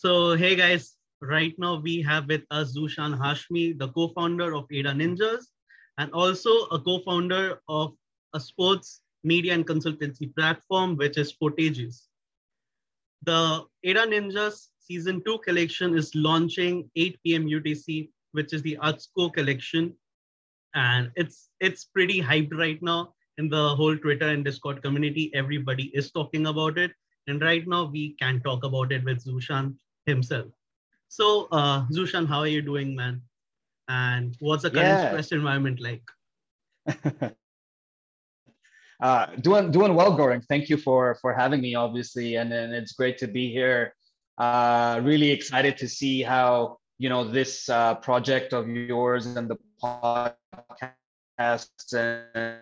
So, hey guys, right now we have with us Zushan Hashmi, the co-founder of ADA Ninjaz, and also a co-founder of a sports media and consultancy platform, which is Footages. The ADA Ninjaz season two collection is launching 8 p.m. UTC, which is the Artsco collection. And it's it's pretty hyped right now in the whole Twitter and Discord community. Everybody is talking about it. And right now we can talk about it with Zushan himself. So, uh, Zushan, how are you doing, man? And what's the current yeah. stress environment like? uh, doing doing well, Gaurang. Thank you for for having me, obviously, and then it's great to be here. Uh, really excited to see how you know this uh, project of yours and the podcast and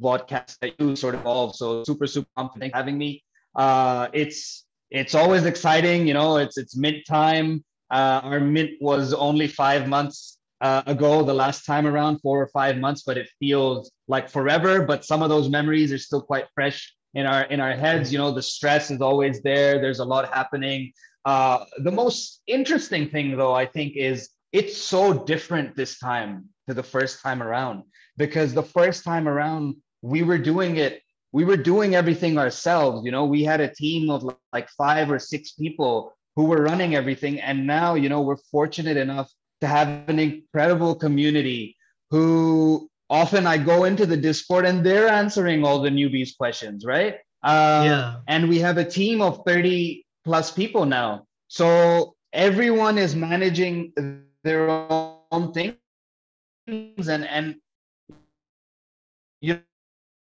podcast that you sort of evolve. So super super pumped having me. Uh, it's it's always exciting. You know, it's it's mint time. Uh, our mint was only five months uh, ago, the last time around, four or five months, but it feels like forever. But some of those memories are still quite fresh in our in our heads. You know, the stress is always there. There's a lot happening. Uh, the most interesting thing, though, I think, is it's so different this time to the first time around because the first time around we were doing it we were doing everything ourselves. You know, we had a team of like five or six people who were running everything. And now, you know, we're fortunate enough to have an incredible community who often I go into the Discord and they're answering all the newbies' questions, right? Um, yeah. And we have a team of 30 plus people now. So everyone is managing their own things and and you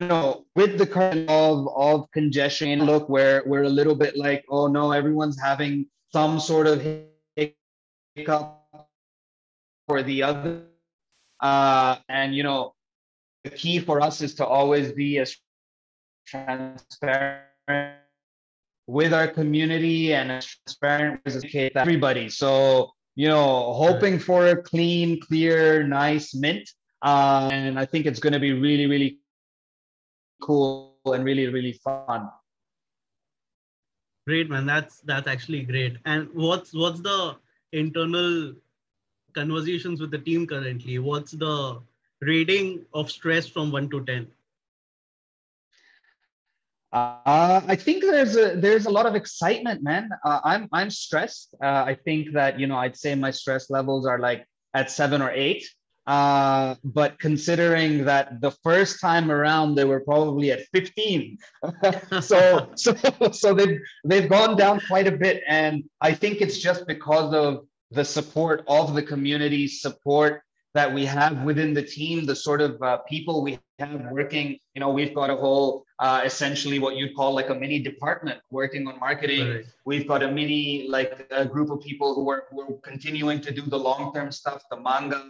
know, with the current of, of congestion, look, where we're a little bit like, oh no, everyone's having some sort of hiccup or the other. Uh, and, you know, the key for us is to always be as transparent with our community and as transparent as everybody. So, you know, hoping for a clean, clear, nice mint. Uh, and I think it's going to be really, really cool and really really fun great man that's that's actually great and what's what's the internal conversations with the team currently what's the rating of stress from 1 to 10 uh, I think there's a there's a lot of excitement, man. Uh, I'm I'm stressed. Uh, I think that you know I'd say my stress levels are like at seven or eight. Uh, but considering that the first time around they were probably at 15, so so so they've they've gone down quite a bit, and I think it's just because of the support of the community, support that we have within the team, the sort of uh, people we have working. You know, we've got a whole, uh, essentially what you'd call like a mini department working on marketing. Right. We've got a mini, like a group of people who are, who are continuing to do the long term stuff, the manga,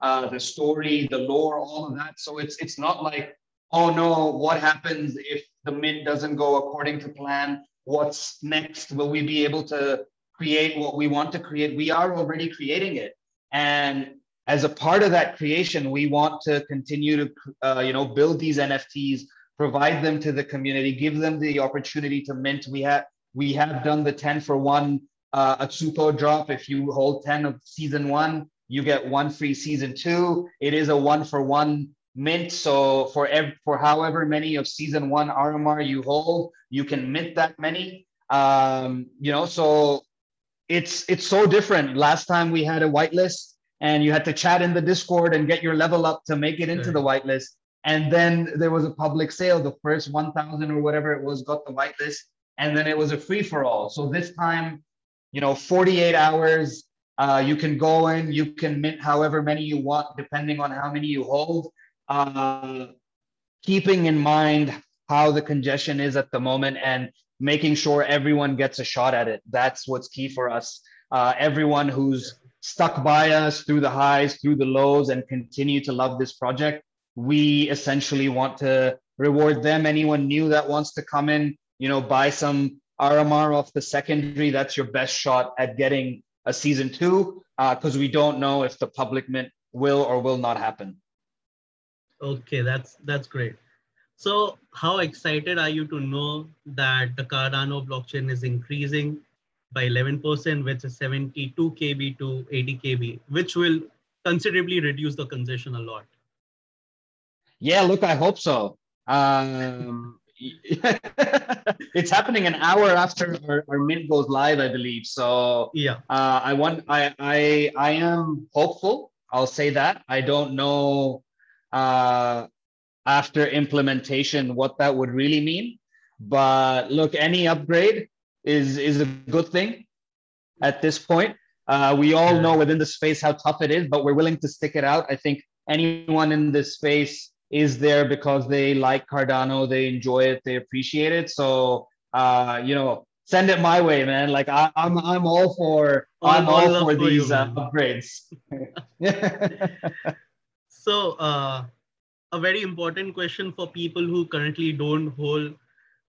uh, the story, the lore, all of that. So it's it's not like, oh no, what happens if the mint doesn't go according to plan? What's next? Will we be able to create what we want to create? We are already creating it. And as a part of that creation, we want to continue to, uh, you know, build these NFTs, provide them to the community, give them the opportunity to mint. We have we have done the 10 for one uh, Atsupo drop. If you hold 10 of season one, you get one free season two. It is a one for one mint. So for ev- for however many of season one RMR you hold, you can mint that many. Um, you know, so it's it's so different. Last time we had a whitelist and you had to chat in the Discord and get your level up to make it into right. the whitelist. And then there was a public sale. The first 1,000 or whatever it was got the whitelist, and then it was a free for all. So this time, you know, 48 hours. Uh, you can go in, you can mint however many you want, depending on how many you hold. Uh, keeping in mind how the congestion is at the moment and making sure everyone gets a shot at it. That's what's key for us. Uh, everyone who's stuck by us through the highs, through the lows, and continue to love this project. We essentially want to reward them. Anyone new that wants to come in, you know, buy some RMR off the secondary. That's your best shot at getting a season two, because uh, we don't know if the public mint will or will not happen. Okay, that's that's great. So, how excited are you to know that the Cardano blockchain is increasing by 11%, which is 72 kb to 80 kb, which will considerably reduce the congestion a lot. Yeah, look, I hope so. Um, it's happening an hour after our, our mint goes live, I believe. So yeah, uh, I want, I, I, I am hopeful. I'll say that. I don't know uh, after implementation what that would really mean, but look, any upgrade is is a good thing at this point. Uh, we all know within the space how tough it is, but we're willing to stick it out. I think anyone in this space is there because they like Cardano, they enjoy it, they appreciate it. So uh, you know, send it my way, man. Like I, am I'm, I'm all for I'm all, all for these you, uh, upgrades. so uh, a very important question for people who currently don't hold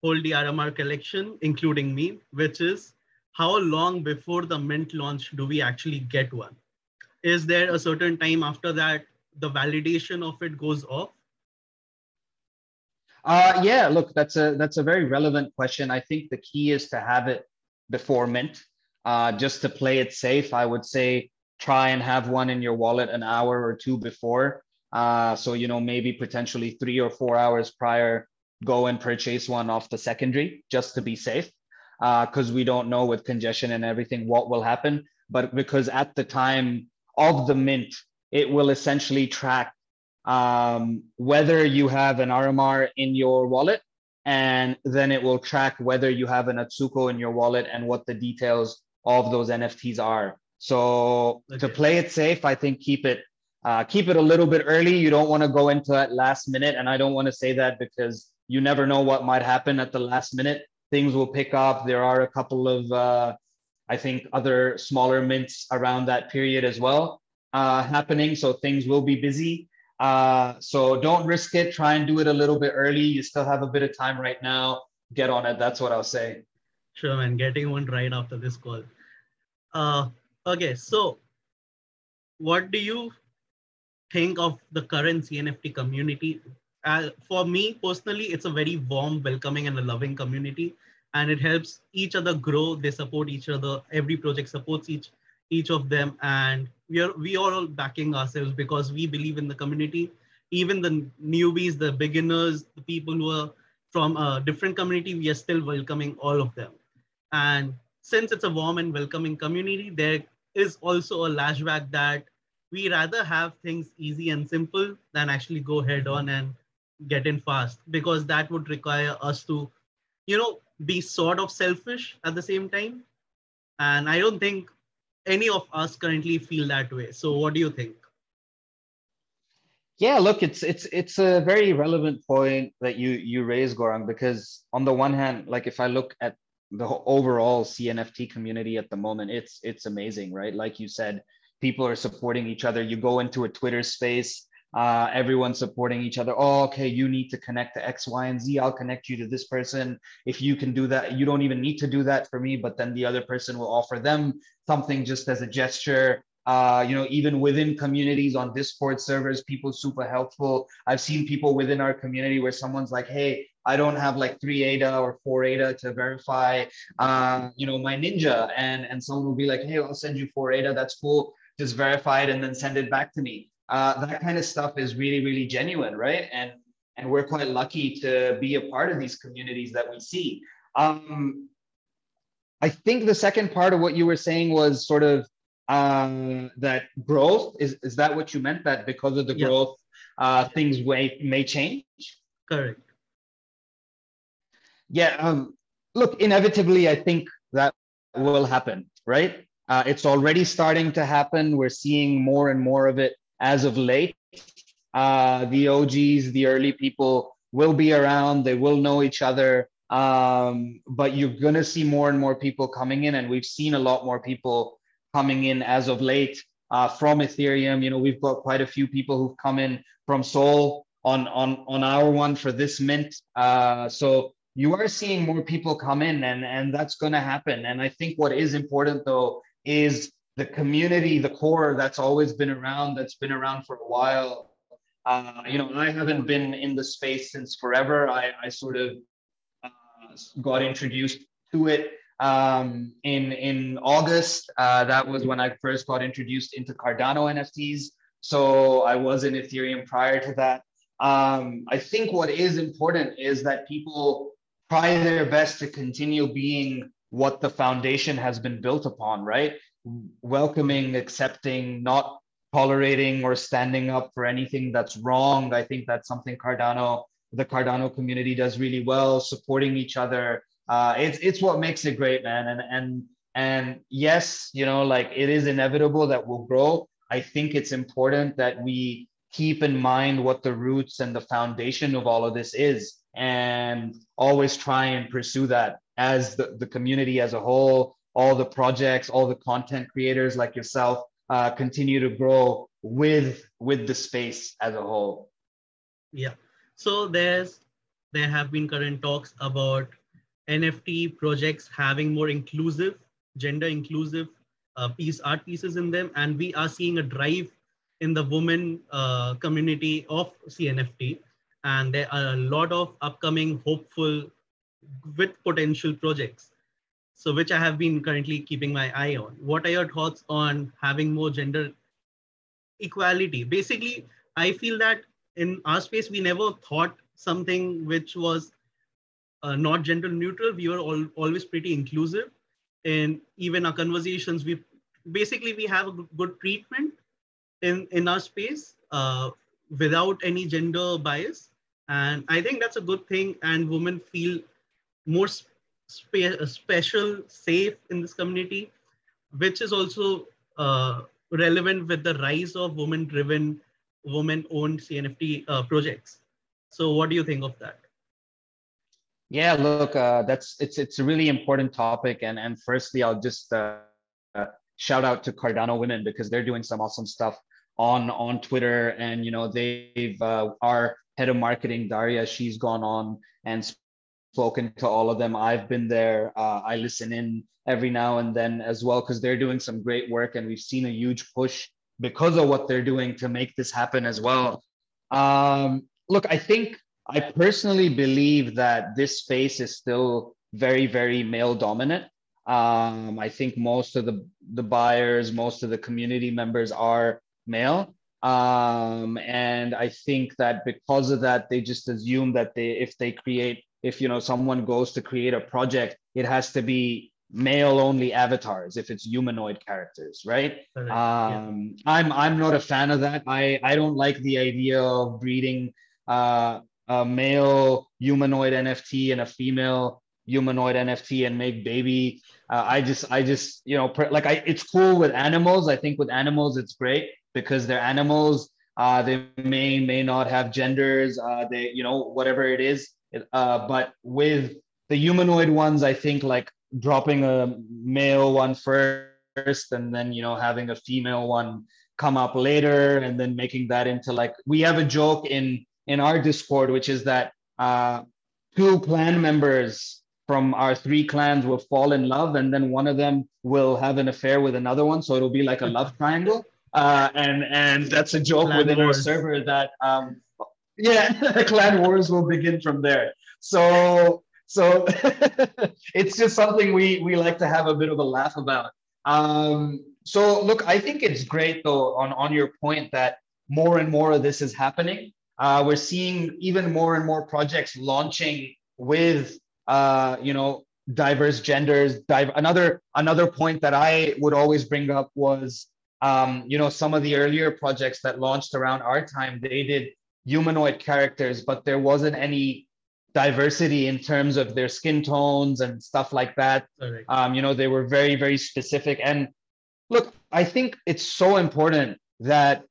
hold the RMR collection, including me, which is how long before the mint launch do we actually get one? Is there a certain time after that the validation of it goes off? Uh, yeah, look, that's a that's a very relevant question. I think the key is to have it before mint. Uh, just to play it safe, I would say try and have one in your wallet an hour or two before. Uh, so you know maybe potentially three or four hours prior, go and purchase one off the secondary just to be safe, because uh, we don't know with congestion and everything what will happen. But because at the time of the mint, it will essentially track um, whether you have an RMR in your wallet, and then it will track whether you have an Atsuko in your wallet and what the details of those NFTs are. So okay. to play it safe, I think keep it uh, keep it a little bit early. You don't want to go into that last minute, and I don't want to say that because you never know what might happen at the last minute. Things will pick up. There are a couple of uh, I think other smaller mints around that period as well uh, happening, so things will be busy. Uh, so don't risk it. Try and do it a little bit early. You still have a bit of time right now. Get on it. That's what I'll say. Sure, man. Getting one right after this call. Uh, okay, so what do you think of the current CNFT community? Uh, for me personally, it's a very warm, welcoming, and a loving community, and it helps each other grow. They support each other. Every project supports each each of them, and we are we are all backing ourselves because we believe in the community even the newbies the beginners the people who are from a different community we are still welcoming all of them and since it's a warm and welcoming community there is also a lashback that we rather have things easy and simple than actually go head on and get in fast because that would require us to you know be sort of selfish at the same time and i don't think any of us currently feel that way. So what do you think? Yeah, look, it's it's it's a very relevant point that you you raise, Gaurang, because on the one hand, like if I look at the overall CNFT community at the moment, it's it's amazing, right? Like you said, people are supporting each other. You go into a Twitter space, uh, everyone supporting each other. Oh, okay, you need to connect to X, Y, and Z. I'll connect you to this person. If you can do that, you don't even need to do that for me, but then the other person will offer them something just as a gesture. Uh, you know, even within communities on Discord servers, people super helpful. I've seen people within our community where someone's like, "Hey, I don't have like three ADA or four ADA to verify, uh, you know, my Ninja," and and someone will be like, "Hey, I'll send you four ADA. That's cool. Just verify it and then send it back to me." Uh, that kind of stuff is really really genuine right? And and we're quite lucky to be a part of these communities that we see. Um, i think the second part of what you were saying was sort of um, that growth is is that what you meant that because of the yeah. growth uh, things may may change? Correct. Yeah um, look inevitably i think that will happen right? Uh, it's already starting to happen. We're seeing more and more of it as of late. Uh, the OGs, the early people will be around, they will know each other. Um, but you're going to see more and more people coming in, and we've seen a lot more people coming in as of late uh, from Ethereum. You know, we've got quite a few people who've come in from Seoul on on on our one for this mint. Uh, so you are seeing more people come in, and and that's going to happen. And I think what is important though is the community, the core that's always been around, that's been around for a while. Uh, you know, I haven't been in the space since forever. I, I sort of uh, got introduced to it Um, in in August, uh, that was when I first got introduced into Cardano NFTs. So I was in Ethereum prior to that. Um, I think what is important is that people try their best to continue being what the foundation has been built upon, right? Welcoming, accepting, not tolerating or standing up for anything that's wrong. I think that's something Cardano, the Cardano community does really well, supporting each other. Uh, it's it's what makes it great, man. And and and yes, you know, like it is inevitable that we'll grow. I think it's important that we keep in mind what the roots and the foundation of all of this is and always try and pursue that as the, the community as a whole all the projects all the content creators like yourself uh, continue to grow with with the space as a whole. Yeah. So there's there have been current talks about nft projects having more inclusive gender inclusive uh, piece art pieces in them. And we are seeing a drive in the women uh, community of cnft and there are a lot of upcoming hopeful with potential projects so which i have been currently keeping my eye on. What are your thoughts on having more gender equality? Basically i feel that in our space we never thought something which was uh, not gender neutral. We were all, always pretty inclusive. And even our conversations we basically we have a good treatment in in our space uh, without any gender bias. And i think that's a good thing. And women feel more spe- special safe in this community which is also uh, relevant with the rise of women driven women owned cnft uh, projects. So what do you think of that? Yeah look uh, that's it's it's a really important topic. And and firstly i'll just uh, shout out to cardano women because they're doing some awesome stuff on on twitter. And you know they've uh, our head of marketing, Daria, she's gone on and spoken to all of them. I've been there. Uh, I listen in every now and then as well because they're doing some great work and we've seen a huge push because of what they're doing to make this happen as well. Um, look, I think I personally believe that this space is still very, very male dominant. Um, I think most of the the buyers, most of the community members are male. Um, and I think that because of that, they just assume that they, if they create, if you know someone goes to create a project, it has to be male only avatars if it's humanoid characters right um yeah. i'm i'm not a fan of that i i don't like the idea of breeding uh a male humanoid nft and a female humanoid nft and make baby uh, i just i just you know like i it's cool with animals i think with animals it's great because they're animals. Uh, they may may not have genders. Uh, they you know whatever it is. Uh, but with the humanoid ones, I think like dropping a male one first, and then you know having a female one come up later, and then making that into like we have a joke in in our Discord, which is that uh, two clan members from our three clans will fall in love, and then one of them will have an affair with another one, so it'll be like a love triangle. Uh, and and that's a joke within our server that um, yeah, the clan wars will begin from there. So so it's just something we we like to have a bit of a laugh about. Um, so look, I think it's great though on on your point that more and more of this is happening. Uh, we're seeing even more and more projects launching with uh, you know diverse genders. Div- another another point that I would always bring up was um, you know, some of the earlier projects that launched around our time, they did humanoid characters, but there wasn't any diversity in terms of their skin tones and stuff like that. Um, you know, they were very, very specific. And look, I think it's so important that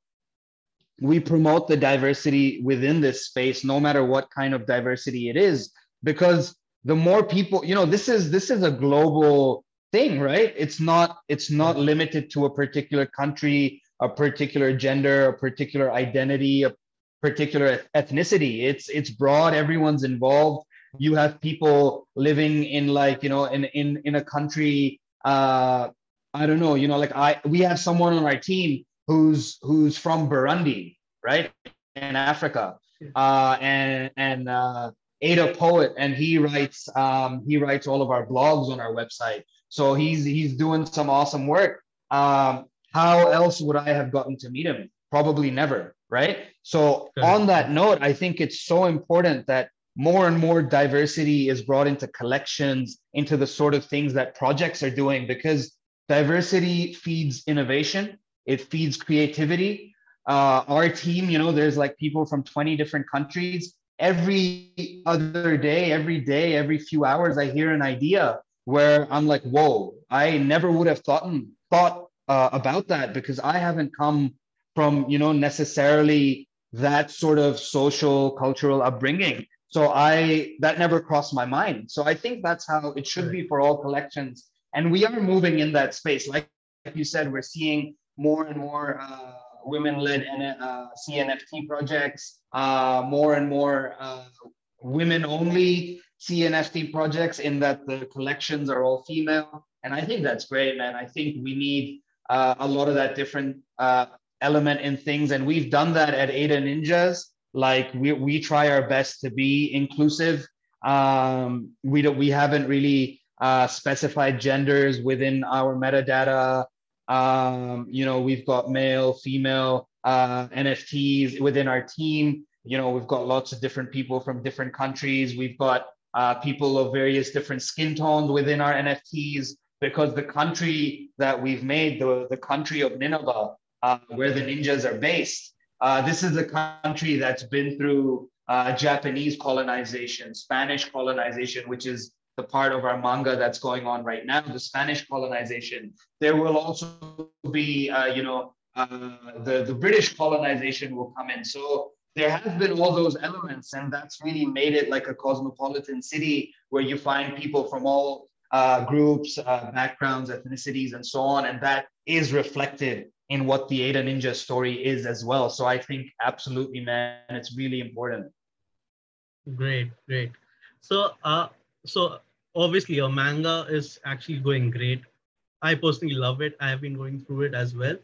we promote the diversity within this space, no matter what kind of diversity it is, because the more people, you know, this is this is a global thing right it's not it's not limited to a particular country a particular gender a particular identity a particular ethnicity it's it's broad everyone's involved you have people living in like you know in in in a country uh i don't know you know like i we have someone on our team who's who's from burundi right in africa uh and and uh Ada Poet, and he writes um, he writes all of our blogs on our website. So he's he's doing some awesome work. Um, how else would I have gotten to meet him? Probably never, right? So on that note, I think it's so important that more and more diversity is brought into collections, into the sort of things that projects are doing, because diversity feeds innovation, it feeds creativity. Uh, our team, you know, there's like people from 20 different countries. Every other day, every day, every few hours, I hear an idea where I'm like, whoa, I never would have thought thought uh, about that because I haven't come from, you know, necessarily that sort of social cultural upbringing so I that never crossed my mind. So I think that's how it should be for all collections. And we are moving in that space. Like, you said, we're seeing more and more uh, women-led uh, CNFT projects, uh, more and more uh, women-only CNFT projects in that the collections are all female. And I think that's great, man. I think we need uh, a lot of that different uh, element in things. And we've done that at ADA Ninjaz. Like we, we try our best to be inclusive. Um, we don't we haven't really uh, specified genders within our metadata. Um, you know we've got male female uh, nfts within our team. You know we've got lots of different people from different countries. We've got uh, people of various different skin tones within our nfts because the country that we've made the, the country of nineveh uh, where the ninjas are based uh, this is a country that's been through uh, Japanese colonization, Spanish colonization, which is the part of our manga that's going on right now, the Spanish colonization. There will also be, uh, you know, uh, the, the British colonization will come in. So there have been all those elements, and that's really made it like a cosmopolitan city where you find people from all uh, groups, uh, backgrounds, ethnicities, and so on. And that is reflected in what the Ada Ninja story is as well. So I think absolutely, man, it's really important. Great, great. So, uh, so obviously your manga is actually going great. I personally love it. I have been going through it as well.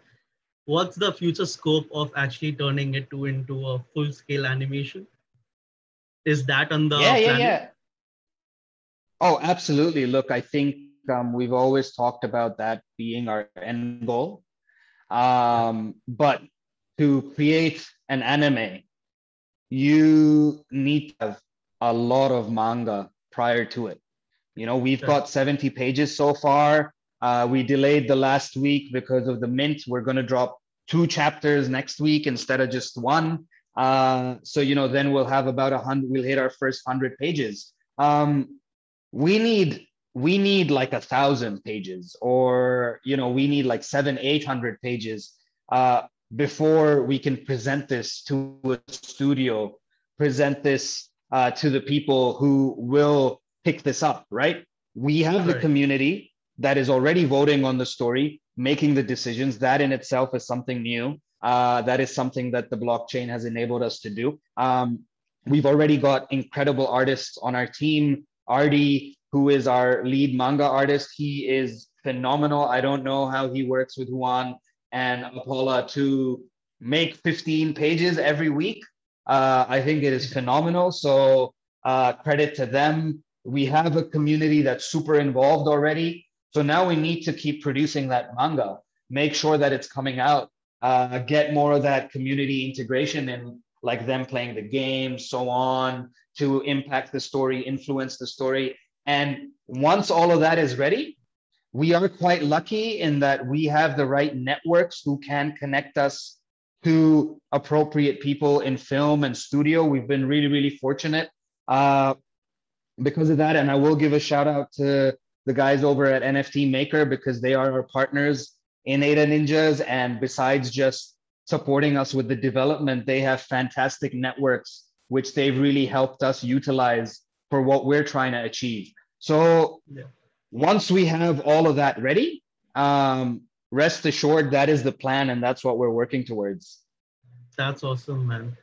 What's the future scope of actually turning it to into a full scale animation? Is that on the yeah, yeah, yeah. Oh, absolutely. Look, I think um, we've always talked about that being our end goal. Um, but to create an anime, you need to have a lot of manga prior to it. You know, we've got 70 pages so far. Uh, we delayed the last week because of the mint. We're going to drop two chapters next week instead of just one. Uh, so, you know, then we'll have about a hundred, we'll hit our first hundred pages. Um, we need we need like a thousand pages or you know we need like seven eight hundred pages uh, before we can present this to a studio present this uh, to the people who will pick this up right? We have the community that is already voting on the story making the decisions. That in itself is something new. Uh, that is something that the blockchain has enabled us to do. Um, we've already got incredible artists on our team. Artie who is our lead manga artist. He is phenomenal. I don't know how he works with Juan and Apollo to make 15 pages every week. Uh, I think it is phenomenal. So uh, credit to them. We have a community that's super involved already. So now we need to keep producing that manga, make sure that it's coming out, uh, get more of that community integration and like them playing the game, so on, to impact the story, influence the story. And once all of that is ready, we are quite lucky in that we have the right networks who can connect us to appropriate people in film and studio. We've been really, really fortunate uh, because of that. And I will give a shout out to the guys over at NFT Maker because they are our partners in ADA Ninjaz. And besides just supporting us with the development, they have fantastic networks, which they've really helped us utilize for what we're trying to achieve. So yeah. once we have all of that ready, um, rest assured that is the plan and that's what we're working towards. That's awesome, man.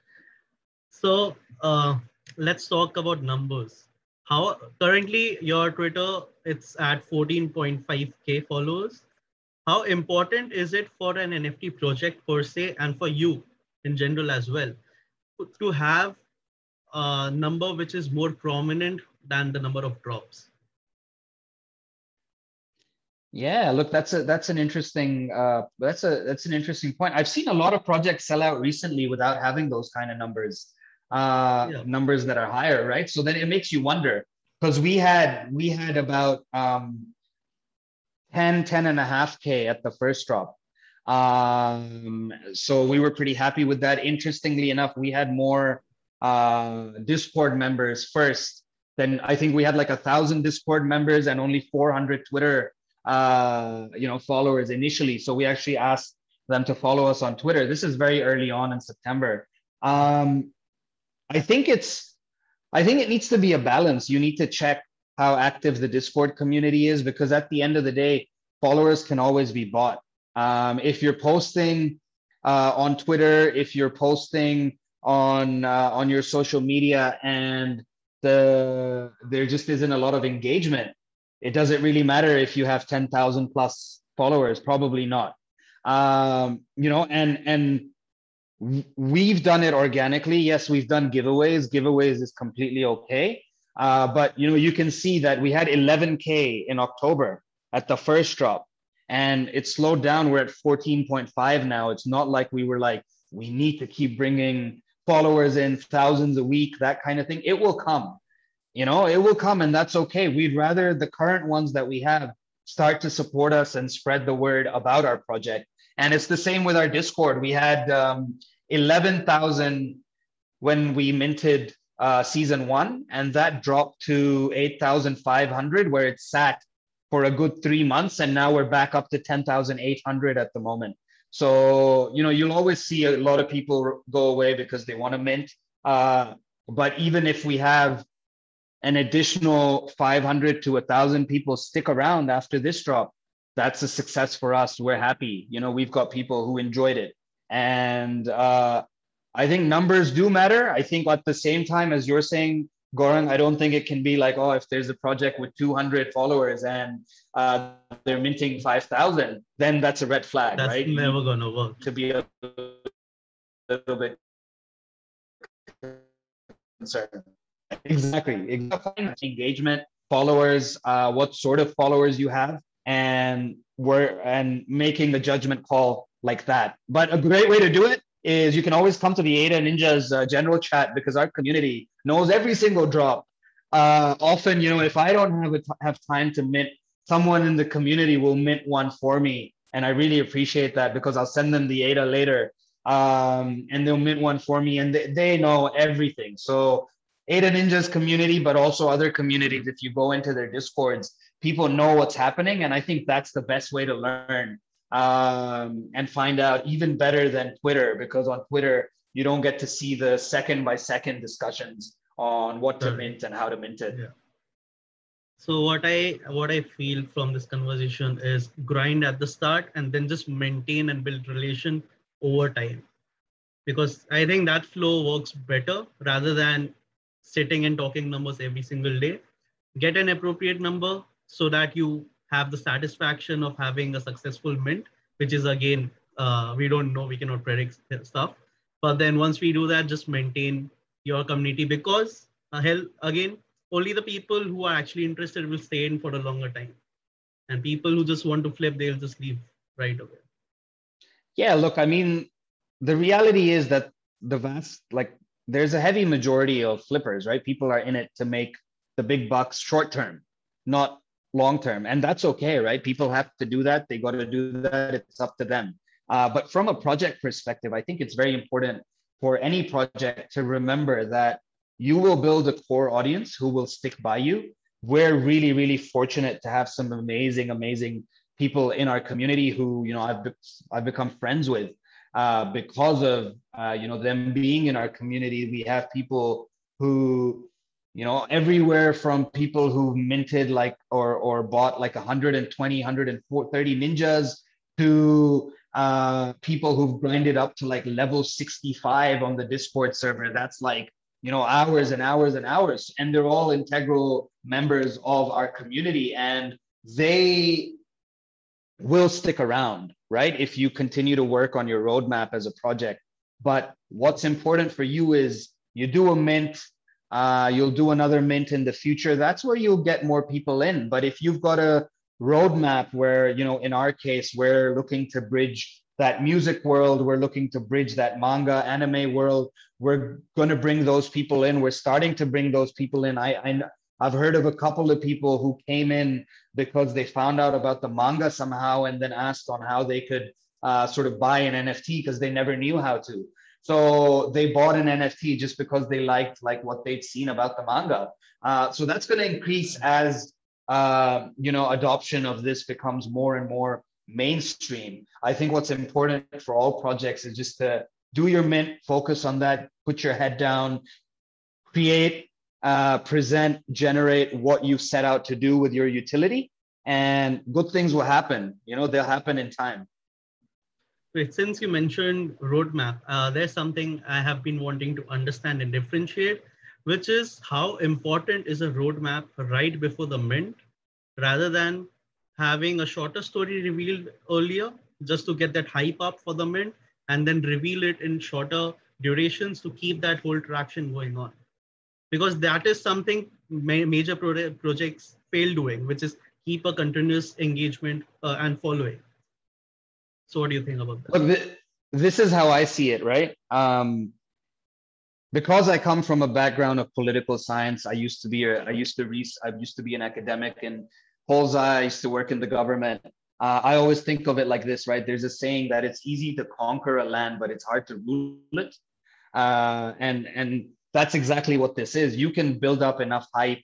So uh, let's talk about numbers. How currently your Twitter it's at 14.5k followers. How important is it for an NFT project per se and for you in general as well to have a number which is more prominent than the number of drops. Yeah, look, that's a that's an interesting uh, that's a that's an interesting point. I've seen a lot of projects sell out recently without having those kind of numbers, uh, yeah. numbers that are higher, right? So then it makes you wonder because we had we had about um, 10, 10 and a half K at the first drop. Um, so we were pretty happy with that. Interestingly enough, we had more uh, Discord members first. Then I think we had like a thousand Discord members and only 400 Twitter uh, you know, followers initially. So we actually asked them to follow us on Twitter. This is very early on in September. Um, I think it's, I think it needs to be a balance. You need to check how active the Discord community is because at the end of the day, followers can always be bought. Um, if you're posting uh, on Twitter, if you're posting on uh, on your social media, and the there just isn't a lot of engagement, it doesn't really matter if you have 10,000 plus followers, probably not. Um, you know, and and we've done it organically. Yes, we've done giveaways. Giveaways is completely okay. Uh, but you know, you can see that we had 11k in October at the first drop, and it slowed down. We're at 14.5 now. It's not like we were like we need to keep bringing followers in thousands a week, that kind of thing. It will come you know it will come and that's okay. We'd rather the current ones that we have start to support us and spread the word about our project. And it's the same with our discord. We had um, 11000 when we minted uh, season one and that dropped to 8500 where it sat for a good three months and now we're back up to 10800 at the moment so you know you'll always see a lot of people go away because they want to mint. Uh, but even if we have an additional 500 to 1000 people stick around after this drop that's a success for us. We're happy. You know we've got people who enjoyed it. And uh, i think numbers do matter. I think at the same time as you're saying Gaurang, I don't think it can be like, oh, if there's a project with 200 followers and uh, they're minting 5,000, then that's a red flag, that's right? never going to work. To be a little bit concerned. Exactly. Exactly. Engagement, followers, uh, what sort of followers you have, and we're and making the judgment call like that. But a great way to do it is you can always come to the ADA Ninjaz uh, general chat because our community knows every single drop. Uh, often, you know, if I don't have have time to mint, someone in the community will mint one for me, and I really appreciate that because I'll send them the ADA later, um, and they'll mint one for me, and they, they know everything. So ADA Ninjaz community, but also other communities. If you go into their discords, people know what's happening, and I think that's the best way to learn um, and find out even better than Twitter, because on Twitter you don't get to see the second by second discussions on what to mint and how to mint it. Yeah. So what I what I feel from this conversation is grind at the start and then just maintain and build relation over time because I think that flow works better rather than sitting and talking numbers every single day. Get an appropriate number so that you have the satisfaction of having a successful mint, which is again, uh, we don't know, we cannot predict stuff. But then once we do that, just maintain your community because uh, hell, again, only the people who are actually interested will stay in for a longer time. And people who just want to flip, they'll just leave right away. Yeah, look, I mean, the reality is that the vast, like there's a heavy majority of flippers, right? People are in it to make the big bucks short term, not long term. And that's okay, right? People have to do that. They got to do that. It's up to them. Uh, but from a project perspective, I think it's very important for any project to remember that you will build a core audience who will stick by you. We're really, really fortunate to have some amazing, amazing people in our community who, you know, I've, I've become friends with uh, because of uh, you know them being in our community. We have people who you know everywhere from people who minted like or or bought like 120 130 ninjas to uh, people who've grinded up to like level 65 on the discord server that's like you know hours and hours and hours and they're all integral members of our community and they will stick around right? If you continue to work on your roadmap as a project. But what's important for you is you do a mint, uh, you'll do another mint in the future. That's where you'll get more people in. But if you've got a roadmap where, you know, in our case, we're looking to bridge that music world, we're looking to bridge that manga anime world, we're going to bring those people in. We're starting to bring those people in. I, I I've heard of a couple of people who came in because they found out about the manga somehow and then asked on how they could uh, sort of buy an NFT because they never knew how to. So they bought an NFT just because they liked like what they'd seen about the manga. Uh, so that's going to increase as uh, you know adoption of this becomes more and more mainstream. I think what's important for all projects is just to do your mint, focus on that, put your head down, create, uh, present, generate what you've set out to do with your utility, and good things will happen. You know, they'll happen in time. Since you mentioned roadmap, uh, there's something I have been wanting to understand and differentiate, which is how important is a roadmap right before the mint, rather than having a shorter story revealed earlier, just to get that hype up for the mint, and then reveal it in shorter durations to keep that whole traction going on. Because that is something ma major pro projects fail doing, which is keep a continuous engagement uh, and following. So what do you think about that? Look, this is how I see it, right? Um, because I come from a background of political science, I used to be a, I used to re, I used to be an academic in Polza. I used to work in the government. Uh, I always think of it like this, right? There's a saying that it's easy to conquer a land, but it's hard to rule it. Uh, and and that's exactly what this is. You can build up enough hype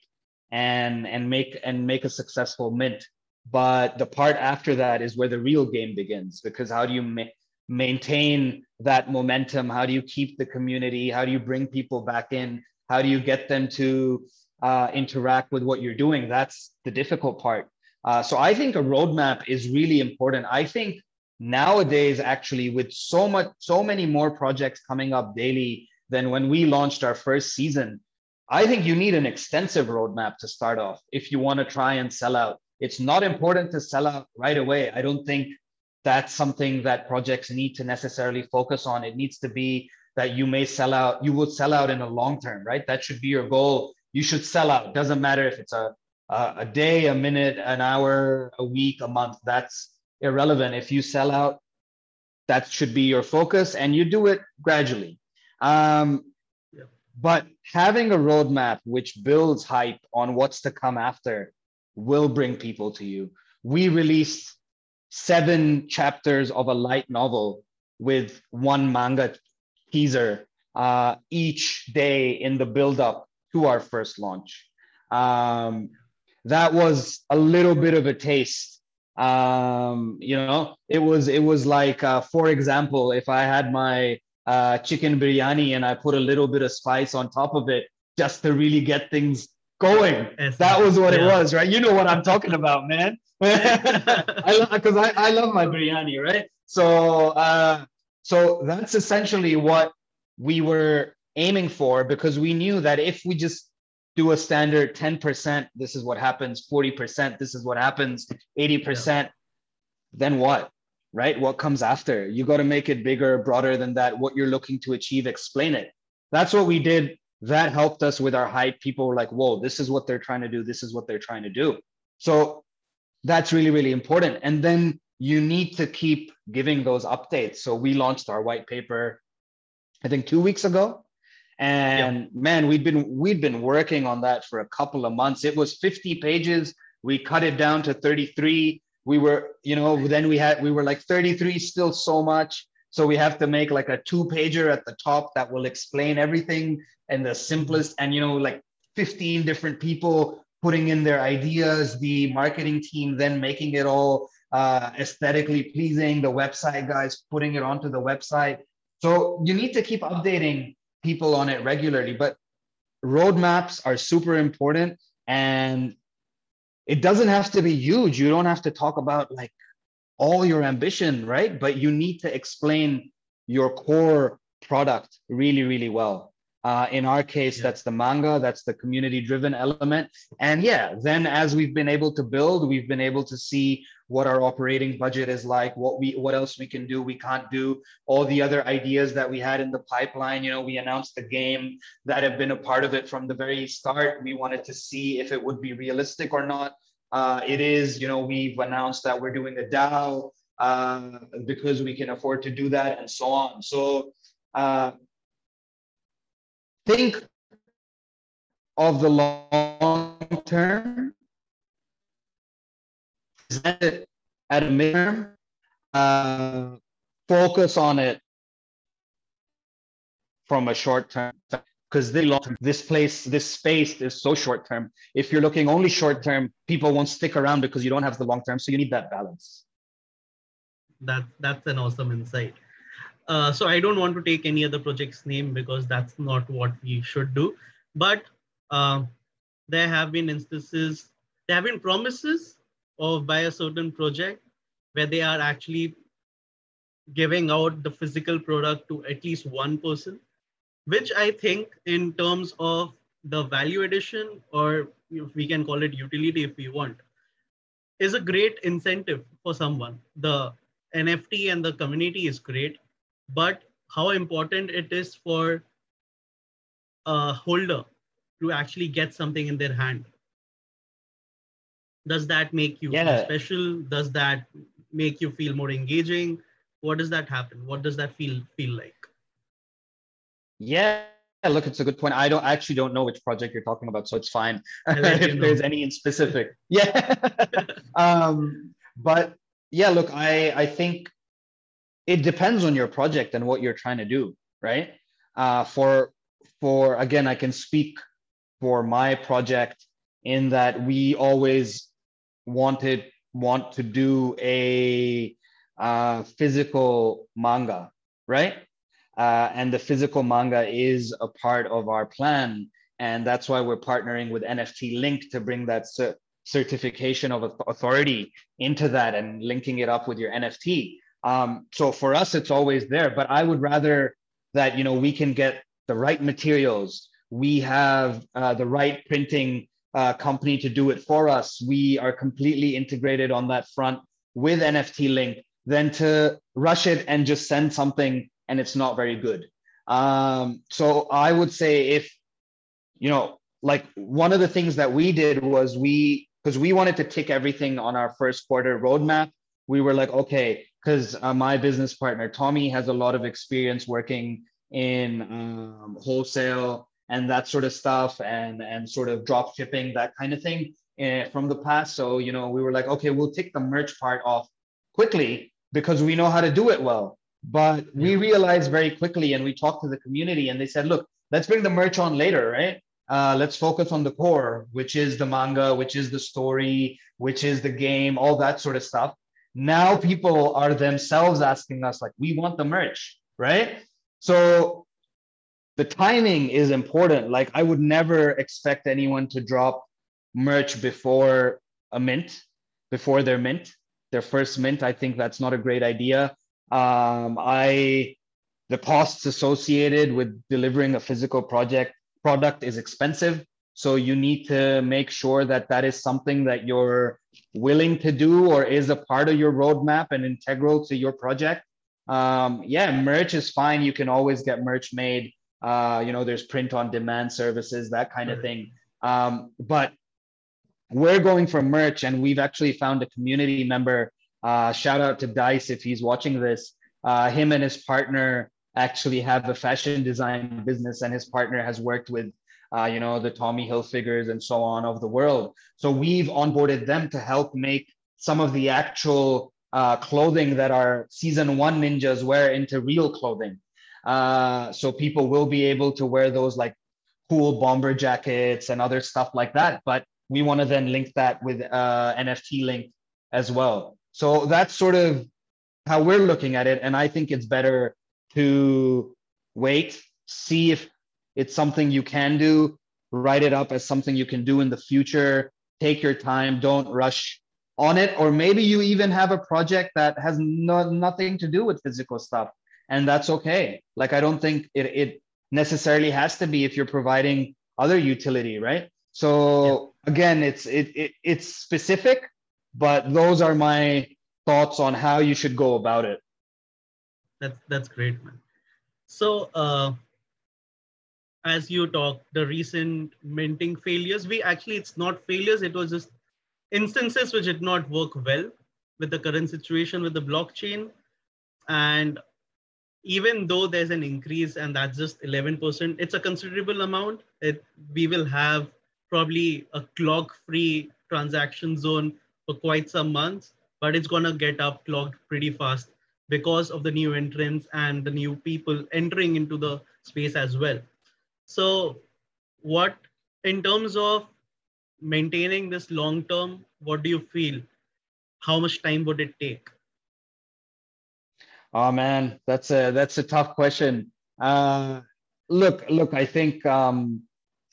and and make and make a successful mint but the part after that is where the real game begins because how do you ma- maintain that momentum? How do you keep the community? How do you bring people back in? How do you get them to uh, interact with what you're doing? That's the difficult part. Uh, so i think a roadmap is really important. I think nowadays actually with so much so many more projects coming up daily than when we launched our first season i think you need an extensive roadmap to start off if you want to try and sell out it's not important to sell out right away. I don't think that's something that projects need to necessarily focus on. It needs to be that you may sell out, you will sell out in the long term, right? That should be your goal. You should sell out. Doesn't matter if it's a, a, day, a minute, an hour, a week, a month. That's irrelevant. If you sell out, that should be your focus and you do it gradually. Um, But having a roadmap which builds hype on what's to come after will bring people to you. We released seven chapters of a light novel with one manga teaser uh, each day in the build up to our first launch. Um, that was a little bit of a taste. Um, you know, it was it was like, uh, for example, if I had my uh, chicken biryani and I put a little bit of spice on top of it just to really get things going. That was what yeah. it was, right? You know what I'm talking about, man. I because I, I love my biryani, right? So uh, so that's essentially what we were aiming for because we knew that if we just do a standard 10%, this is what happens, 40%, this is what happens, 80%, yeah. then what? Right? What comes after? You got to make it bigger, broader than that. What you're looking to achieve, explain it. That's what we did that helped us with our hype. People were like, whoa, this is what they're trying to do. This is what they're trying to do. So that's really, really important. And then you need to keep giving those updates. So we launched our white paper, I think two weeks ago. And yep. man, we'd been we'd been working on that for a couple of months. It was 50 pages. We cut it down to 33. We were, you know, then we had we were like 33 still so much. So we have to make like a two pager at the top that will explain everything in the simplest and, you know, like 15 different people putting in their ideas, the marketing team then making it all uh, aesthetically pleasing, the website guys putting it onto the website. So you need to keep updating people on it regularly, but roadmaps are super important and it doesn't have to be huge. You don't have to talk about like all your ambition, right? But you need to explain your core product really, really well. Uh, in our case, yeah. that's the manga, that's the community driven element. And yeah, then as we've been able to build, we've been able to see what our operating budget is like, what we what else we can do, we can't do, all the other ideas that we had in the pipeline. You know, we announced the game that have been a part of it from the very start. We wanted to see if it would be realistic or not. Uh, it is, you know, we've announced that we're doing a DAO uh, because we can afford to do that and so on. So uh, think of the long term, present it at a midterm, uh, focus on it from a short term because this place this space is so short term if you're looking only short term people won't stick around because you don't have the long term so you need that balance. That that's an awesome insight. Uh, so I don't want to take any other project's name because that's not what we should do. But uh, there have been instances, there have been promises of by a certain project where they are actually giving out the physical product to at least one person, which I think in terms of the value addition, or if we can call it utility if we want, is a great incentive for someone. The NFT and the community is great but how important it is for a holder to actually get something in their hand. Does that make you yeah. special? Does that make you feel more engaging? What does that happen? What does that feel feel like yeah look it's a good point. I don't I actually don't know which project you're talking about so it's fine. If there's any in specific. Yeah. Um but yeah look i i think it depends on your project and what you're trying to do, right? Uh, for for again, I can speak for my project in that we always wanted want to do a uh, physical manga, right? Uh, and the physical manga is a part of our plan, and that's why we're partnering with NFT Link to bring that certification of authority into that and linking it up with your NFT. Um, so for us, it's always there. But I would rather that you know we can get the right materials. We have uh, the right printing uh, company to do it for us. We are completely integrated on that front with NFT Link. Than to rush it and just send something and it's not very good. Um, so I would say if you know, like one of the things that we did was we because we wanted to tick everything on our first quarter roadmap. We were like, okay, because uh, my business partner Tommy has a lot of experience working in um, wholesale and that sort of stuff, and and sort of drop shipping that kind of thing uh, from the past. So you know, we were like, okay, we'll take the merch part off quickly because we know how to do it well. But we realized very quickly, and we talked to the community, and they said, look, let's bring the merch on later, right? Uh, let's focus on the core, which is the manga, which is the story, which is the game, all that sort of stuff. Now people are themselves asking us like we want the merch right? So the timing is important. Like i would never expect anyone to drop merch before a mint before their mint their first mint. I think that's not a great idea um, i the costs associated with delivering a physical project product is expensive so you need to make sure that that is something that you're willing to do or is a part of your roadmap and integral to your project. Um, yeah, merch is fine. You can always get merch made. Uh, you know, there's print on demand services, that kind of thing. Um, but we're going for merch, and we've actually found a community member. Uh, shout out to Dice if he's watching this. Uh, him and his partner actually have a fashion design business, and his partner has worked with uh, you know, the Tommy Hilfigers and so on of the world. So we've onboarded them to help make some of the actual uh, clothing that our season one ninjas wear into real clothing. Uh, so people will be able to wear those like cool bomber jackets and other stuff like that. But we want to then link that with uh, NFT link as well. So that's sort of how we're looking at it. And I think it's better to wait, see if it's something you can do. Write it up as something you can do in the future. Take your time. Don't rush on it. Or maybe you even have a project that has no, nothing to do with physical stuff, and that's okay. Like I don't think it. it necessarily has to be if you're providing other utility, right? So yeah. again, it's it, it it's specific, but those are my thoughts on how you should go about it. That's that's great, man. So uh, as you talk, the recent minting failures, we actually it's not failures, it was just instances which did not work well with the current situation with the blockchain. And even though there's an increase and that's just 11%, it's a considerable amount. It, we will have probably a clock free transaction zone for quite some months, but it's going to get up clogged pretty fast because of the new entrants and the new people entering into the space as well. So, what in terms of maintaining this long term, what do you feel? How much time would it take? Oh man, that's a that's a tough question. Uh, look, look, I think um,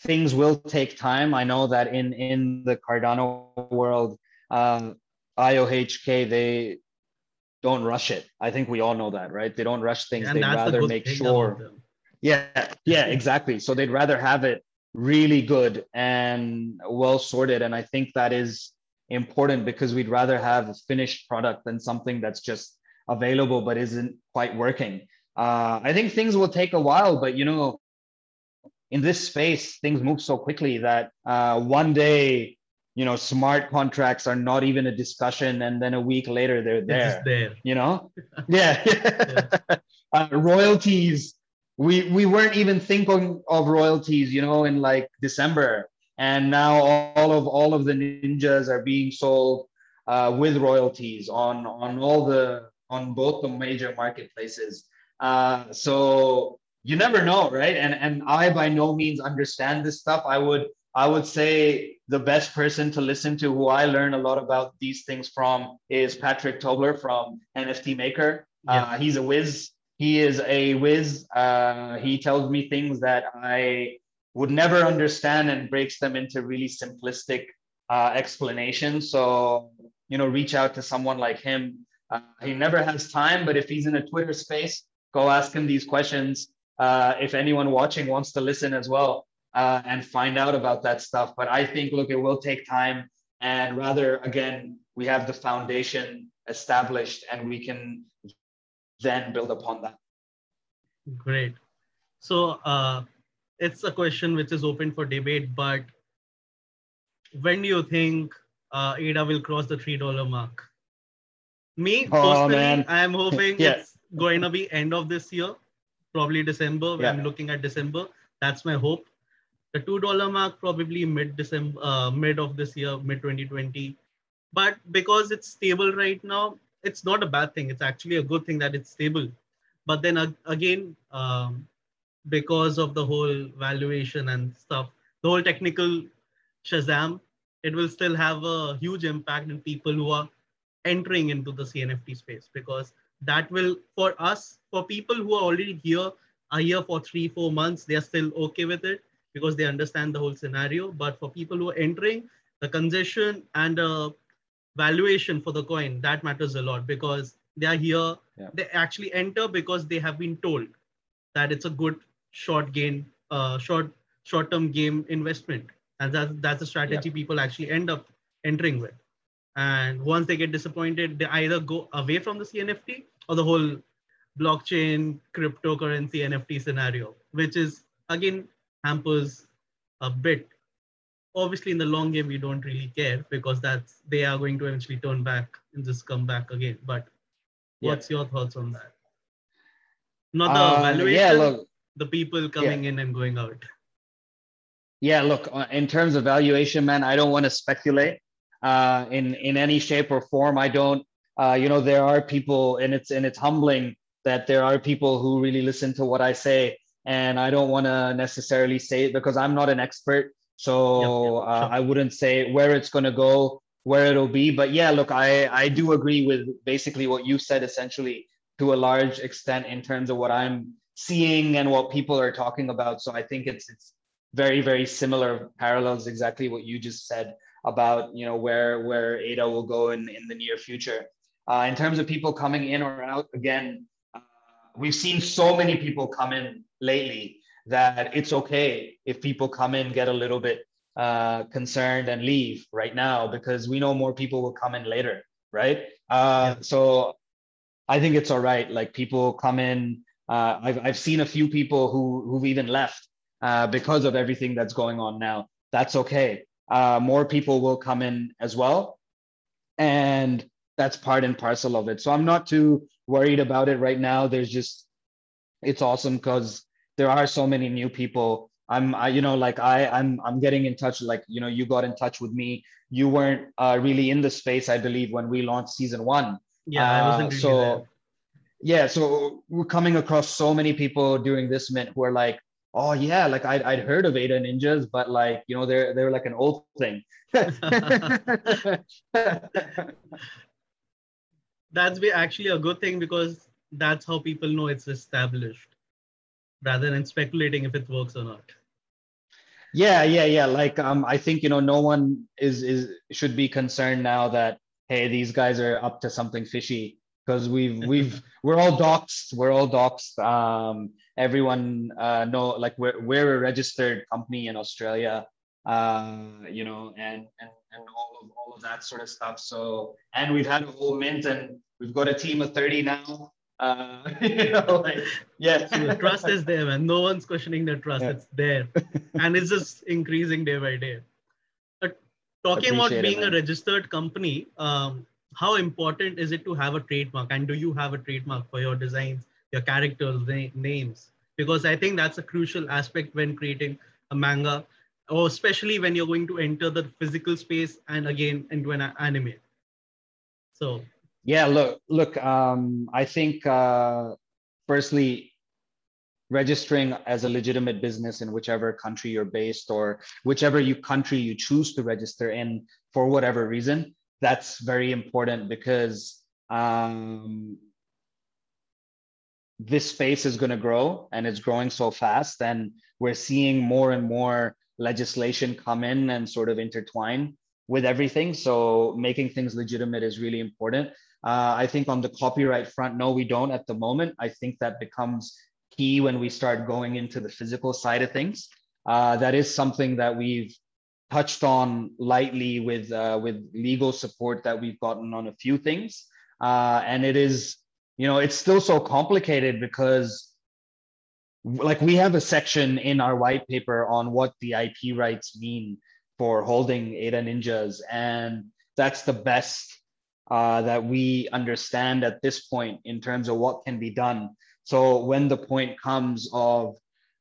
things will take time. I know that in in the Cardano world, uh, IOHK they don't rush it. I think we all know that, right? They don't rush things. And they'd rather make sure. Yeah, yeah, exactly. So they'd rather have it really good and well sorted. And I think that is important because we'd rather have a finished product than something that's just available but isn't quite working. Uh, I think things will take a while, but you know, in this space, things move so quickly that uh, one day, you know, smart contracts are not even a discussion, and then a week later they're there. there. You know, yeah. yeah. uh, royalties we we weren't even thinking of royalties you know in like december and now all of all of the ninjas are being sold uh, with royalties on on all the on both the major marketplaces uh, so you never know right and and i by no means understand this stuff i would i would say the best person to listen to who i learn a lot about these things from is patrick tobler from nft maker yeah. uh, he's a whiz he is a whiz. Uh, he tells me things that I would never understand and breaks them into really simplistic uh, explanations. So, you know, reach out to someone like him. Uh, he never has time, but if he's in a Twitter space, go ask him these questions. Uh, if anyone watching wants to listen as well uh, and find out about that stuff. But I think, look, it will take time. And rather, again, we have the foundation established and we can then build upon that. Great. So uh, it's a question which is open for debate, but when do you think uh, ADA will cross the $3 mark? Me, oh, personally, I'm hoping yeah. it's going to be end of this year, probably December. Yeah. I'm looking at December. That's my hope. The $2 mark, probably mid December, uh, mid of this year, mid 2020. But because it's stable right now, it's not a bad thing. It's actually a good thing that it's stable. But then again, um, because of the whole valuation and stuff, the whole technical Shazam, it will still have a huge impact in people who are entering into the CNFT space because that will, for us, for people who are already here, are here for three, four months, they are still okay with it because they understand the whole scenario. But for people who are entering, the congestion and uh, valuation for the coin that matters a lot because they are here yeah. they actually enter because they have been told that it's a good short gain uh, short short term game investment and that's that's a strategy yeah. people actually end up entering with and once they get disappointed they either go away from the cnft or the whole blockchain cryptocurrency nft scenario which is again hampers a bit. Obviously in the long game we don't really care because that's they are going to eventually turn back and just come back again. But what's yeah. your thoughts on that? Not the uh, valuation yeah, look, the people coming yeah. in and going out. Yeah look uh, in terms of valuation man i don't want to speculate uh, in in any shape or form. I don't uh, you know there are people and it's and it's humbling that there are people who really listen to what i say and i don't want to necessarily say it because i'm not an expert so yep, yep, uh, I wouldn't say where it's going to go, where it'll be. But yeah, look, I, I do agree with basically what you said essentially to a large extent in terms of what I'm seeing and what people are talking about. So I think it's it's very very similar parallels exactly what you just said about you know where where ADA will go in in the near future. Uh, in terms of people coming in or out, again, uh, we've seen so many people come in lately that it's okay if people come in, get a little bit uh, concerned and leave right now because we know more people will come in later, right? Uh, yeah. So I think it's all right. Like people come in. Uh, I've I've seen a few people who who've even left uh, because of everything that's going on now. That's okay. Uh, more people will come in as well, and that's part and parcel of it. So I'm not too worried about it right now. There's just it's awesome because there are so many new people. I'm I, you know like I I'm I'm getting in touch like you know you got in touch with me. You weren't uh, really in the space I believe when we launched season one. Yeah, I wasn't uh, so. Yeah, so we're coming across so many people during this mint who are like, oh yeah, like I'd, I'd heard of ADA Ninjaz, but like, you know, they're, they're like an old thing. that's be actually a good thing because that's how people know it's established rather than speculating if it works or not. Yeah yeah yeah. Like um i think you know no one is is should be concerned now that hey these guys are up to something fishy because we've we've we're all doxxed we're all doxxed. Um everyone uh know like we're we're a registered company in australia uh you know and and and all of all of that sort of stuff. So and we've had a whole mint and we've got a team of 30 now. Uh, you know, like, yeah. The trust is there, man. No one's questioning the trust. Yeah. It's there. and it's just increasing day by day. But talking about being it, a registered company, um, how important is it to have a trademark? And do you have a trademark for your designs, your characters, na- names? Because I think that's a crucial aspect when creating a manga, or especially when you're going to enter the physical space and again into an anime. So yeah, look, look. Um, I think uh, firstly, registering as a legitimate business in whichever country you're based or whichever you country you choose to register in for whatever reason, that's very important because um, this space is going to grow and it's growing so fast, and we're seeing more and more legislation come in and sort of intertwine with everything. So making things legitimate is really important. Uh, I think on the copyright front, no, we don't at the moment. I think that becomes key when we start going into the physical side of things. Uh, that is something that we've touched on lightly with uh, with legal support that we've gotten on a few things, uh, and it is you know it's still so complicated because like we have a section in our white paper on what the IP rights mean for holding ADA Ninjaz, and that's the best uh, that we understand at this point in terms of what can be done. So when the point comes of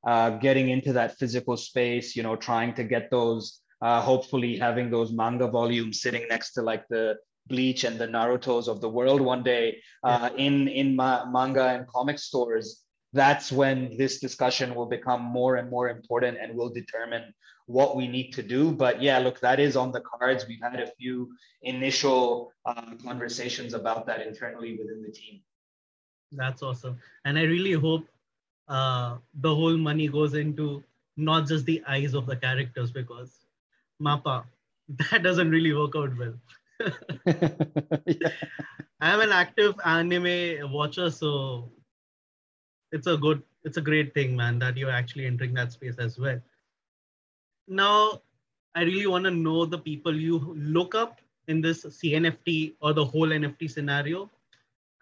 uh, getting into that physical space, you know, trying to get those, uh, hopefully having those manga volumes sitting next to like the Bleach and the Naruto's of the world one day uh, yeah. in in ma- manga and comic stores. That's when this discussion will become more and more important and will determine what we need to do. But yeah, look, that is on the cards. We've had a few initial uh, conversations about that internally within the team. That's awesome. And I really hope uh, the whole money goes into not just the eyes of the characters because Mappa, that doesn't really work out well. yeah. I'm an active anime watcher, so it's a good, it's a great thing, man, that you're actually entering that space as well now I really want to know the people you look up in this CNFT or the whole NFT scenario,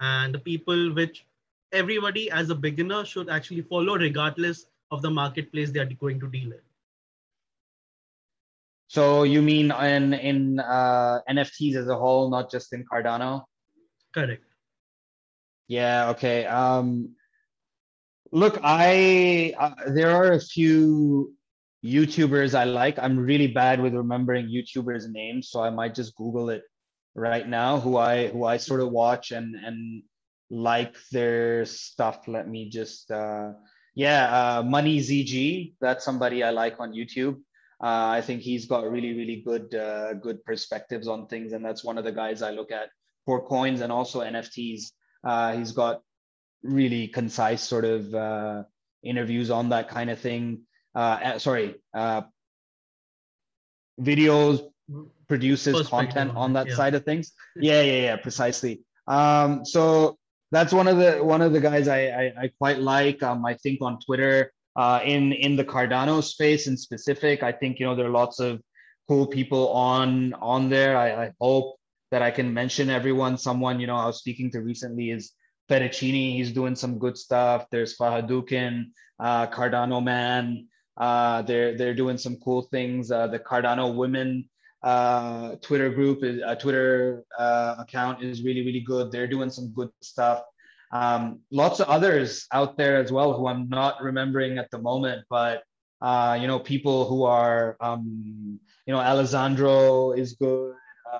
and the people which everybody as a beginner should actually follow regardless of the marketplace they are going to deal in. So you mean in in uh, NFTs as a whole, not just in Cardano? Correct. Yeah. Okay. Um, look, I uh, there are a few YouTubers I like. I'm really bad with remembering YouTubers' names, so I might just Google it right now. Who I who I sort of watch and and like their stuff. Let me just uh, yeah, uh, Money ZG. That's somebody I like on YouTube. Uh, I think he's got really really good uh, good perspectives on things, and that's one of the guys I look at for coins and also NFTs. Uh, he's got really concise sort of uh, interviews on that kind of thing uh, sorry, uh, videos, produces Post content on that yeah. side of things. Yeah, yeah, yeah, precisely. Um, so that's one of the one of the guys I I, I quite like. Um, I think on Twitter Uh, in in the Cardano space in specific, I think you know there are lots of cool people on on there. I, I hope that I can mention everyone. Someone you know I was speaking to recently is Fettuccini. He's doing some good stuff. There's Fahadukin, uh, Cardano Man. Uh, they're they're doing some cool things. Uh, the Cardano Women uh, Twitter group is uh, Twitter uh, account is really really good. They're doing some good stuff. Um, lots of others out there as well who I'm not remembering at the moment, but uh, you know people who are um, you know Alessandro is good. Uh,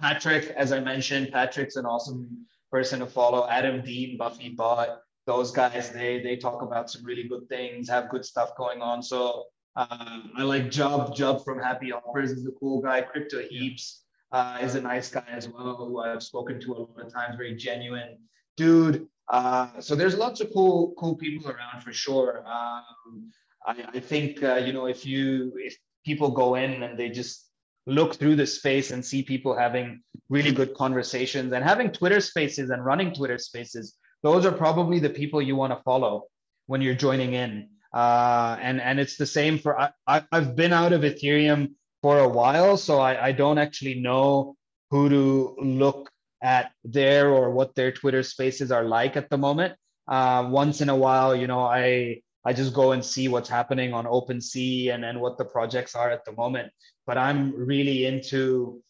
Patrick, as I mentioned, Patrick's an awesome person to follow. Adam Dean, Buffy Bot, those guys they they talk about some really good things, have good stuff going on. So uh, I like Job. Job from Happy Offers is a cool guy. Crypto Heaps uh, is a nice guy as well, who I've spoken to a lot of times. Very genuine dude. Uh, so there's lots of cool cool people around for sure. Um, I, I, think uh, you know if you if people go in and they just look through the space and see people having really good conversations and having Twitter spaces and running Twitter spaces, those are probably the people you want to follow when you're joining in. Uh, and and it's the same for I, I have been out of Ethereum for a while, so I, I don't actually know who to look at their or what their Twitter spaces are like at the moment. Uh, once in a while, you know, I I just go and see what's happening on OpenSea and and what the projects are at the moment. But I'm really into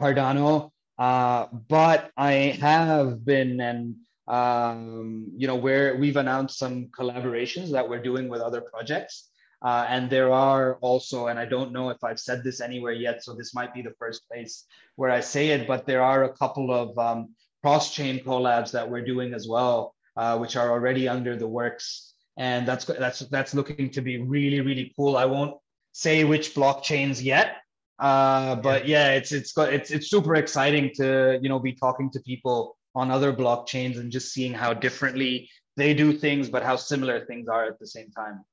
Cardano. Uh, but I have been and um, you know, where we've announced some collaborations that we're doing with other projects. Uh, and there are also, and I don't know if I've said this anywhere yet, so this might be the first place where I say it, but there are a couple of um, cross-chain collabs that we're doing as well, uh, which are already under the works, and that's that's that's looking to be really really cool. I won't say which blockchains yet, uh, but yeah, it's it's it's it's super exciting to you know be talking to people on other blockchains and just seeing how differently they do things, but how similar things are at the same time.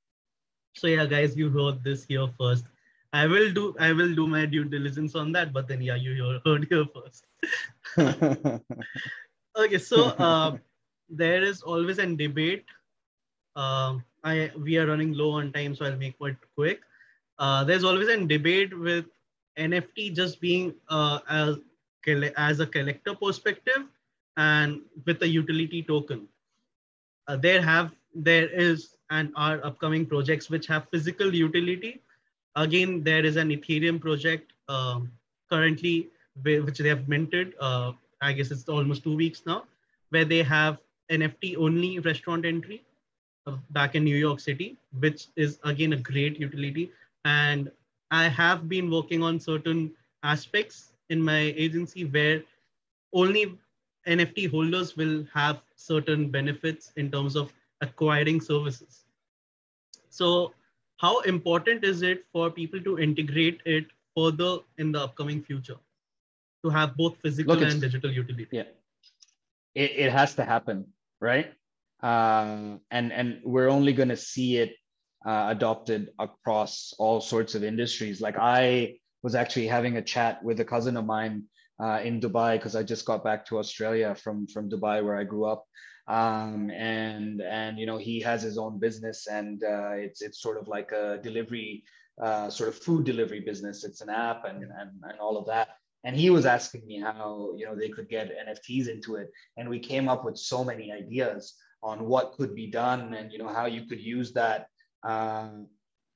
So yeah, guys, you heard this here first. I will do I will do my due diligence on that, but then yeah, you heard here first. okay, so uh, there is always a debate. Uh, I we are running low on time, so I'll make it quick. Uh, there's always a debate with NFT just being uh, as as a collector perspective and with the utility token. Uh, there have there is and are upcoming projects which have physical utility. Again, there is an Ethereum project uh, currently which they have minted. Uh, I guess it's almost two weeks now, where they have NFT only restaurant entry uh, back in New York City, which is again a great utility. And I have been working on certain aspects in my agency where only NFT holders will have certain benefits in terms of acquiring services. So how important is it for people to integrate it further in the upcoming future to have both physical Look, and digital utility? Yeah, it, it has to happen, right? Uh, and and we're only going to see it uh, adopted across all sorts of industries. Like I was actually having a chat with a cousin of mine uh, in Dubai because I just got back to Australia from from Dubai where I grew up. Um, and and you know he has his own business and uh, it's it's sort of like a delivery uh, sort of food delivery business. It's an app and, and and all of that. And he was asking me how you know they could get NFTs into it, and we came up with so many ideas on what could be done and you know how you could use that uh,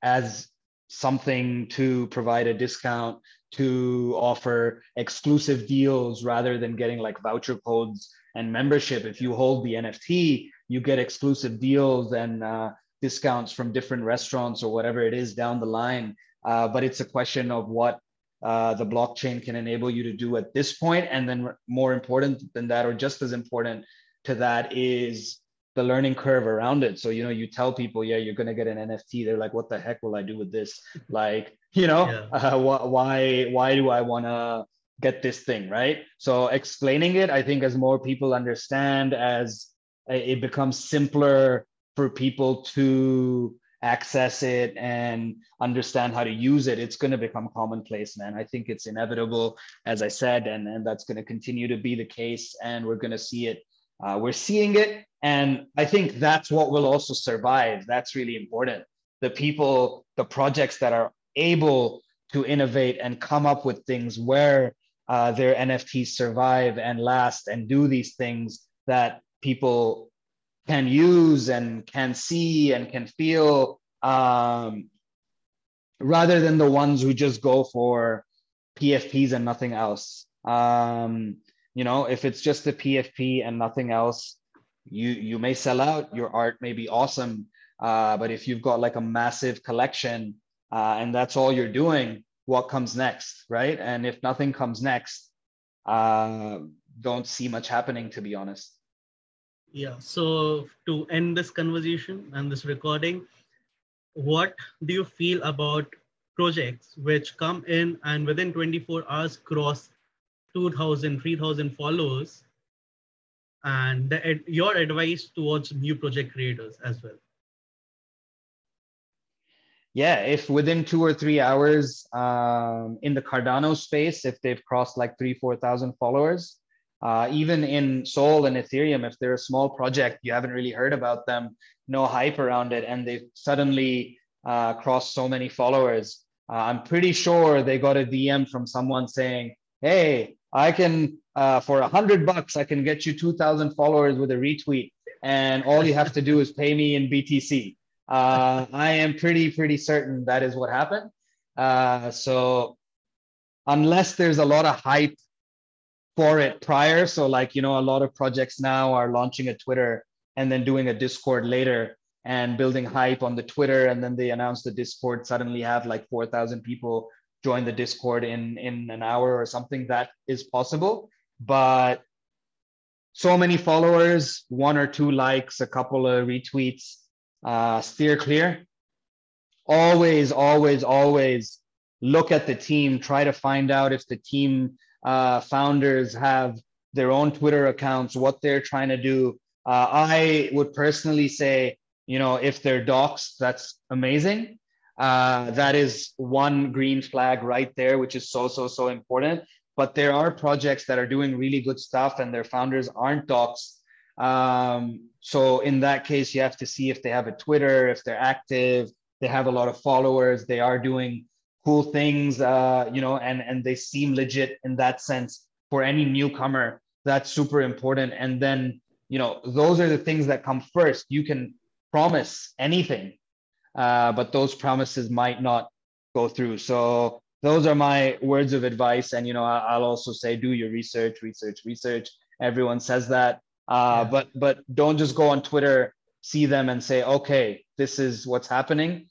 as something to provide a discount to offer exclusive deals rather than getting like voucher codes and membership. If you hold the NFT, you get exclusive deals and uh, discounts from different restaurants or whatever it is down the line. Uh, but it's a question of what uh, the blockchain can enable you to do at this point. And then more important than that, or just as important to that, is the learning curve around it. So, you know, you tell people, yeah, you're going to get an NFT. They're like, what the heck will I do with this? Like, you know, yeah. uh, wh- why, why do I want to get this thing? Right. So explaining it, I think as more people understand, as it becomes simpler for people to access it and understand how to use it, it's going to become commonplace, man. I think it's inevitable, as I said, and, and that's going to continue to be the case. And we're going to see it. Uh, we're seeing it And I think that's what will also survive. That's really important. The people, the projects that are able to innovate and come up with things where uh, their NFTs survive and last and do these things that people can use and can see and can feel um, rather than the ones who just go for PFPs and nothing else. Um, you know, if it's just the PFP and nothing else, you you may sell out. Your art may be awesome, uh, but if you've got like a massive collection uh, and that's all you're doing, what comes next, right? And if nothing comes next, uh, don't see much happening, to be honest. Yeah. So to end this conversation and this recording, what do you feel about projects which come in and within 24 hours cross 2000 3000 followers and the, your advice towards new project creators as well. Yeah if within two or three hours um, in the cardano space if they've crossed like three four thousand followers uh, even in sol and ethereum if they're a small project you haven't really heard about them no hype around it and they've suddenly uh, crossed so many followers uh, i'm pretty sure they got a dm from someone saying hey i can uh, for a hundred bucks i can get you 2000 followers with a retweet and all you have to do is pay me in btc uh, I am pretty pretty certain that is what happened. Uh, so unless there's a lot of hype for it prior, so like you know, a lot of projects now are launching a Twitter and then doing a Discord later and building hype on the Twitter, and then they announce the Discord. Suddenly have like four thousand people join the Discord in in an hour or something. That is possible, but so many followers, one or two likes, a couple of retweets uh, steer clear. Always, always, always look at the team. Try to find out if the team uh, founders have their own Twitter accounts, what they're trying to do. Uh, I would personally say, you know, if they're doxxed, that's amazing. Uh, that is one green flag right there, which is so, so, so important. But there are projects that are doing really good stuff and their founders aren't doxxed. Um, so in that case, you have to see if they have a Twitter, if they're active, they have a lot of followers, they are doing cool things, uh, you know, and and they seem legit in that sense for any newcomer. That's super important. And then you know those are the things that come first. You can promise anything, uh, but those promises might not go through. So those are my words of advice. And you know, I'll also say do your research, research, research. Everyone says that uh, but but don't just go on Twitter, see them and say, okay, this is what's happening.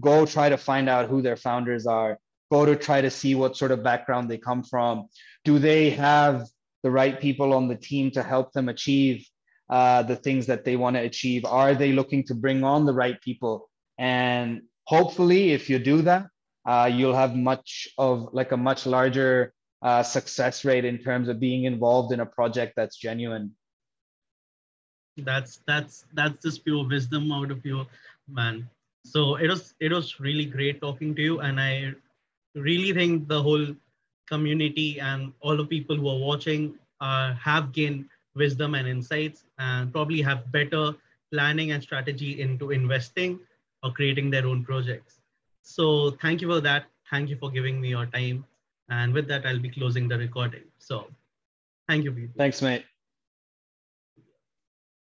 Go try to find out who their founders are. Go to try to see what sort of background they come from. Do they have the right people on the team to help them achieve uh, the things that they want to achieve? Are they looking to bring on the right people? And hopefully, if you do that, uh, you'll have much of like a much larger uh, success rate in terms of being involved in a project that's genuine. That's that's that's just pure wisdom out of you man. So it was it was really great talking to you and i really think the whole community and all the people who are watching uh, have gained wisdom and insights and probably have better planning and strategy into investing or creating their own projects. So thank you for that. Thank you for giving me your time. And with that i'll be closing the recording. So thank you people. thanks mate